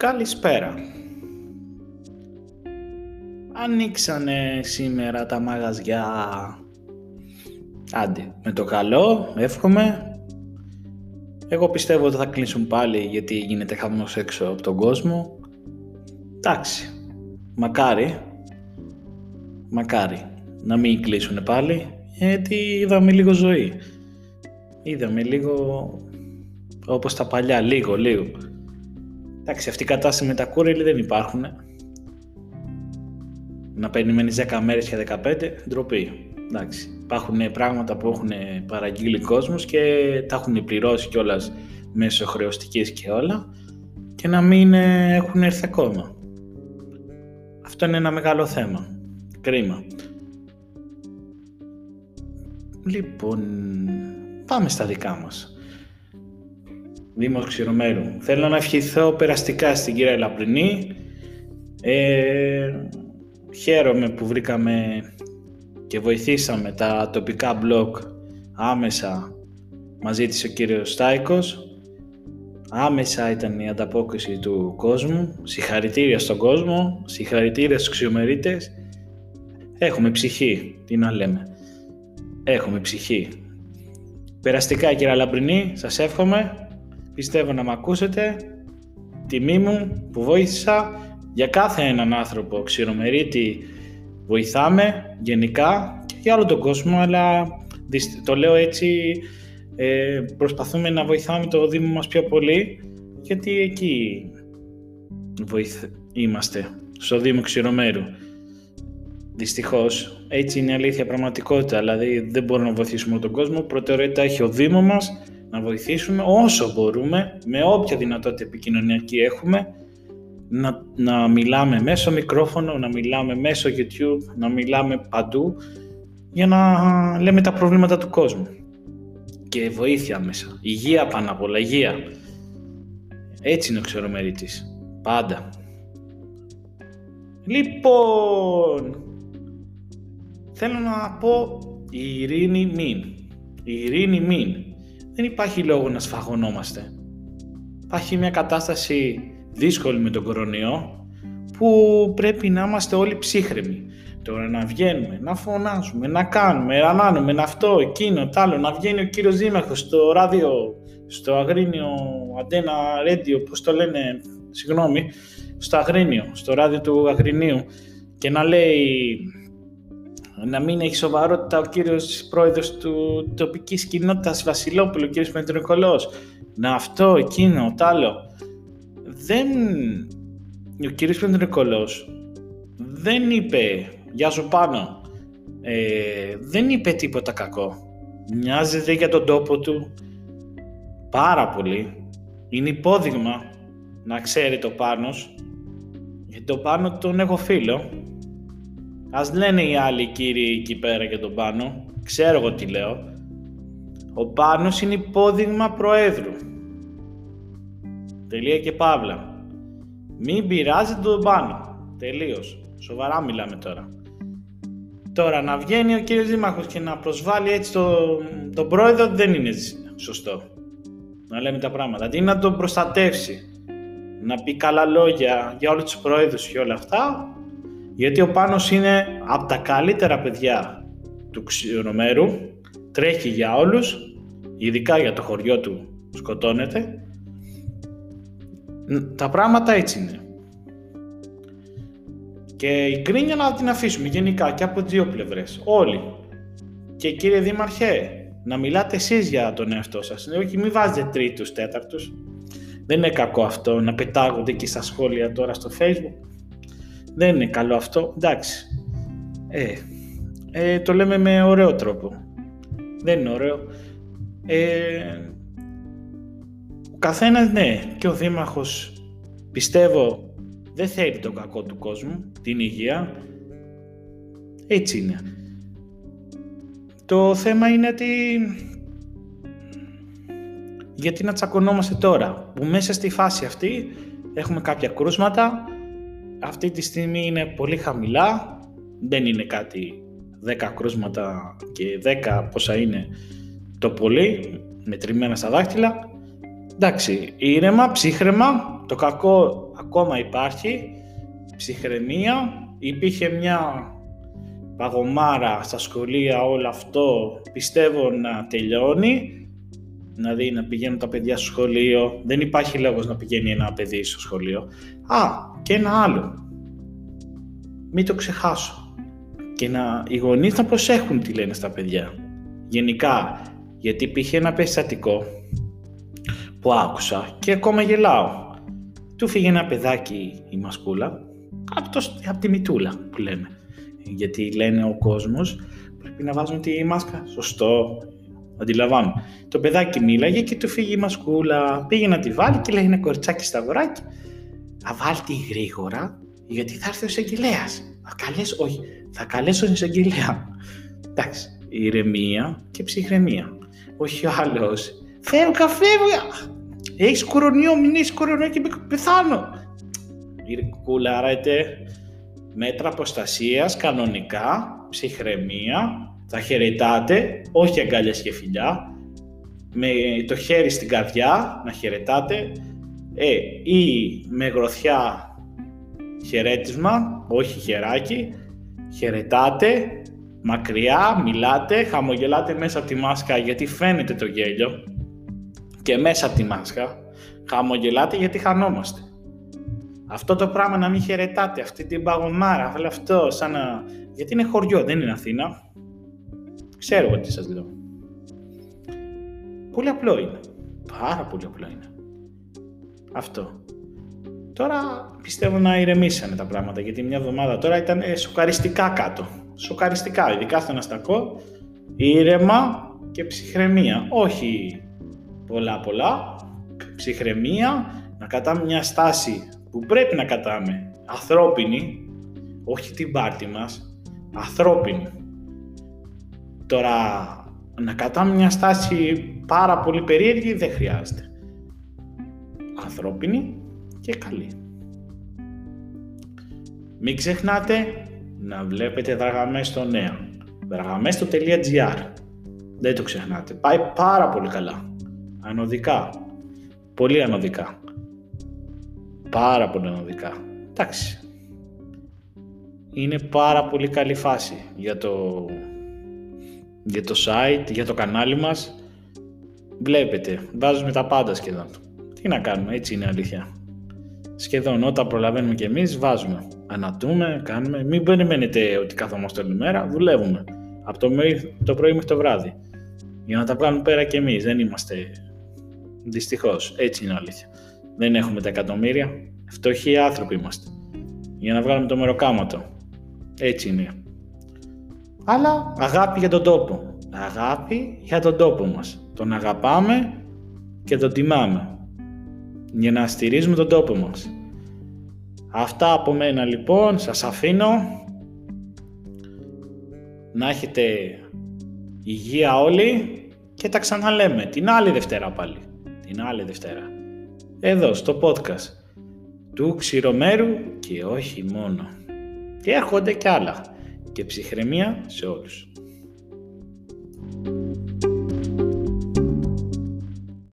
Καλησπέρα. Ανοίξανε σήμερα τα μαγαζιά. Άντε, με το καλό, εύχομαι. Εγώ πιστεύω ότι θα κλείσουν πάλι γιατί γίνεται χαμός έξω από τον κόσμο. Εντάξει, μακάρι, μακάρι να μην κλείσουν πάλι γιατί είδαμε λίγο ζωή. Είδαμε λίγο όπως τα παλιά, λίγο, λίγο. Εντάξει, αυτή η κατάσταση με τα κούρελη δεν υπάρχουν. Να περιμένεις 10 μέρες και 15, ντροπή. Εντάξει, υπάρχουν πράγματα που έχουν παραγγείλει κόσμος και τα έχουν πληρώσει κιόλας μέσω χρεωστικής και όλα και να μην έχουν έρθει ακόμα. Αυτό είναι ένα μεγάλο θέμα. Κρίμα. Λοιπόν, πάμε στα δικά μας. Δήμος Ξηρομέρου. Θέλω να ευχηθώ περαστικά στην κυρία Λαπρινή. Ε, χαίρομαι που βρήκαμε και βοηθήσαμε τα τοπικά blog άμεσα μαζί της ο κύριος Στάικος. Άμεσα ήταν η ανταπόκριση του κόσμου. Συγχαρητήρια στον κόσμο, συγχαρητήρια στους ξιομερίτες. Έχουμε ψυχή, τι να λέμε. Έχουμε ψυχή. Περαστικά κύριε Λαμπρινή, σας εύχομαι πιστεύω να με ακούσετε. Τιμή μου που βοήθησα για κάθε έναν άνθρωπο ξηρομερίτη βοηθάμε γενικά και για όλο τον κόσμο αλλά το λέω έτσι ε, προσπαθούμε να βοηθάμε το Δήμο μας πιο πολύ γιατί εκεί βοηθ... είμαστε στο Δήμο Ξηρομέρου. Δυστυχώς έτσι είναι η αλήθεια πραγματικότητα δηλαδή δεν μπορούμε να βοηθήσουμε τον κόσμο προτεραιότητα έχει ο Δήμος μας να βοηθήσουμε όσο μπορούμε, με όποια δυνατότητα επικοινωνιακή έχουμε, να, να μιλάμε μέσω μικρόφωνο, να μιλάμε μέσω YouTube, να μιλάμε παντού για να λέμε τα προβλήματα του κόσμου. Και βοήθεια μέσα. Υγεία πάνω απ' όλα, υγεία. Έτσι είναι ο ξερομερίτης. Πάντα. Λοιπόν, θέλω να πω η ειρήνη μην. Η ειρήνη μην δεν υπάρχει λόγο να σφαγωνόμαστε. Υπάρχει μια κατάσταση δύσκολη με τον κορονοϊό που πρέπει να είμαστε όλοι ψύχρεμοι. Τώρα να βγαίνουμε, να φωνάζουμε, να κάνουμε, να ανάνουμε, να αυτό, εκείνο, τ' άλλο, να βγαίνει ο κύριος Δήμαρχος στο ράδιο, στο Αγρίνιο Αντένα Radio, πώς το λένε, συγγνώμη, στο Αγρίνιο, στο ράδιο του Αγρινίου και να λέει να μην έχει σοβαρότητα ο κύριος πρόεδρος του τοπικής κοινότητας Βασιλόπουλου, ο κύριος Πεντρικολός. Να αυτό, εκείνο, τ' άλλο. Δεν... Ο κύριος Πεντρικολός δεν είπε «Γεια σου πάνω». Ε, δεν είπε τίποτα κακό. Μοιάζεται για τον τόπο του πάρα πολύ. Είναι υπόδειγμα να ξέρει το Πάνος. Γιατί το Πάνο τον έχω φίλο Ας λένε οι άλλοι κύριοι εκεί πέρα για τον Πάνο. Ξέρω εγώ τι λέω. Ο Πάνος είναι υπόδειγμα Προέδρου. Τελεία και παύλα. Μην πειράζετε τον Πάνο. Τελείως. Σοβαρά μιλάμε τώρα. Τώρα να βγαίνει ο κύριος Δήμαρχος και να προσβάλλει έτσι τον το πρόεδρο δεν είναι σωστό. Να λέμε τα πράγματα. Αντί να τον προστατεύσει, να πει καλά λόγια για όλους τους πρόεδρους και όλα αυτά, γιατί ο Πάνος είναι από τα καλύτερα παιδιά του ξηρομέρου, τρέχει για όλους, ειδικά για το χωριό του σκοτώνεται. Τα πράγματα έτσι είναι. Και η κρίνια να την αφήσουμε γενικά και από δύο πλευρές, όλοι. Και κύριε Δήμαρχε, να μιλάτε εσείς για τον εαυτό σας, όχι μην βάζετε τρίτους, τέταρτους. Δεν είναι κακό αυτό να πετάγονται και στα σχόλια τώρα στο facebook δεν είναι καλό αυτό. Εντάξει. Ε, ε, το λέμε με ωραίο τρόπο. Δεν είναι ωραίο. Ε, ο καθένας, ναι, και ο Δήμαρχος πιστεύω δεν θέλει το κακό του κόσμου, την υγεία. Έτσι είναι. Το θέμα είναι ότι γιατί να τσακωνόμαστε τώρα, που μέσα στη φάση αυτή έχουμε κάποια κρούσματα, αυτή τη στιγμή είναι πολύ χαμηλά, δεν είναι κάτι 10 κρούσματα και 10 πόσα είναι το πολύ, μετρημένα στα δάχτυλα. Εντάξει, ήρεμα, ψύχρεμα, το κακό ακόμα υπάρχει, ψυχραιμία, υπήρχε μια παγωμάρα στα σχολεία όλο αυτό, πιστεύω να τελειώνει, δηλαδή να πηγαίνουν τα παιδιά στο σχολείο, δεν υπάρχει λόγος να πηγαίνει ένα παιδί στο σχολείο. Α, και ένα άλλο, μην το ξεχάσω, και να, οι γονείς να προσέχουν τι λένε στα παιδιά. Γενικά, γιατί υπήρχε ένα περιστατικό που άκουσα και ακόμα γελάω. Του φύγε ένα παιδάκι η μασκούλα από, το, από τη μητούλα που λέμε. Γιατί λένε ο κόσμος πρέπει να βάζουν τη μάσκα. Σωστό, αντιλαμβάνω. Το παιδάκι μίλαγε και του φύγει η μασκούλα. Πήγε να τη βάλει και λέει ένα κοριτσάκι στα αγοράκι. Θα βάλει τη γρήγορα γιατί θα έρθει ο εισαγγελέας. Θα καλέσω, όχι, θα καλέσω τον εισαγγελέα. Εντάξει, ηρεμία και ψυχραιμία. Όχι ο άλλος. Θέλω καφέ, έχεις κορονοϊό, μην έχεις κορονοϊό και πεθάνω. Κουλάρετε μέτρα προστασίας κανονικά, ψυχραιμία, θα χαιρετάτε, όχι αγκάλια και φιλιά, με το χέρι στην καρδιά να χαιρετάτε ε, ή με γροθιά χαιρέτισμα, όχι χεράκι, χαιρετάτε, μακριά, μιλάτε, χαμογελάτε μέσα από τη μάσκα γιατί φαίνεται το γέλιο και μέσα από τη μάσκα χαμογελάτε γιατί χανόμαστε. Αυτό το πράγμα να μην χαιρετάτε, αυτή την παγωμάρα, αυτό σαν να... Γιατί είναι χωριό, δεν είναι Αθήνα. Ξέρω εγώ τι σας λέω. Πολύ απλό είναι. Πάρα πολύ απλό είναι. Αυτό. Τώρα πιστεύω να ηρεμήσανε τα πράγματα γιατί μια εβδομάδα τώρα ήταν ε, σοκαριστικά κάτω. Σοκαριστικά, ειδικά στον αστακό, ήρεμα και ψυχραιμία. Όχι πολλά πολλά, ψυχραιμία, να κατάμε μια στάση που πρέπει να κατάμε, ανθρώπινη, όχι την πάρτη μας, ανθρώπινη. Τώρα, να κατάμε μια στάση πάρα πολύ περίεργη δεν χρειάζεται. Ανθρώπινη και καλή. Μην ξεχνάτε να βλέπετε δραγαμές στο νέο. Δραγαμές.gr Δεν το ξεχνάτε. Πάει πάρα πολύ καλά. Ανωδικά. Πολύ ανωδικά. Πάρα πολύ ανωδικά. Εντάξει. Είναι πάρα πολύ καλή φάση για το, για το site, για το κανάλι μας. Βλέπετε, βάζουμε τα πάντα σχεδόν. Τι να κάνουμε, έτσι είναι αλήθεια. Σχεδόν όταν προλαβαίνουμε και εμείς βάζουμε. Ανατούμε, κάνουμε. Μην περιμένετε ότι καθόμαστε όλη μέρα, δουλεύουμε. Από το, το πρωί μέχρι το βράδυ. Για να τα βγάλουμε πέρα και εμείς. Δεν είμαστε Δυστυχώς, έτσι είναι αλήθεια. Δεν έχουμε τα εκατομμύρια. Φτωχοί άνθρωποι είμαστε. Για να βγάλουμε το μεροκάματο. Έτσι είναι. Αλλά αγάπη για τον τόπο. Αγάπη για τον τόπο μας. Τον αγαπάμε και τον τιμάμε. Για να στηρίζουμε τον τόπο μας. Αυτά από μένα λοιπόν. Σας αφήνω. Να έχετε υγεία όλοι και τα ξαναλέμε την άλλη Δευτέρα πάλι την άλλη Δευτέρα. Εδώ στο podcast του Ξηρομέρου και όχι μόνο. Και έρχονται κι άλλα και ψυχραιμία σε όλους.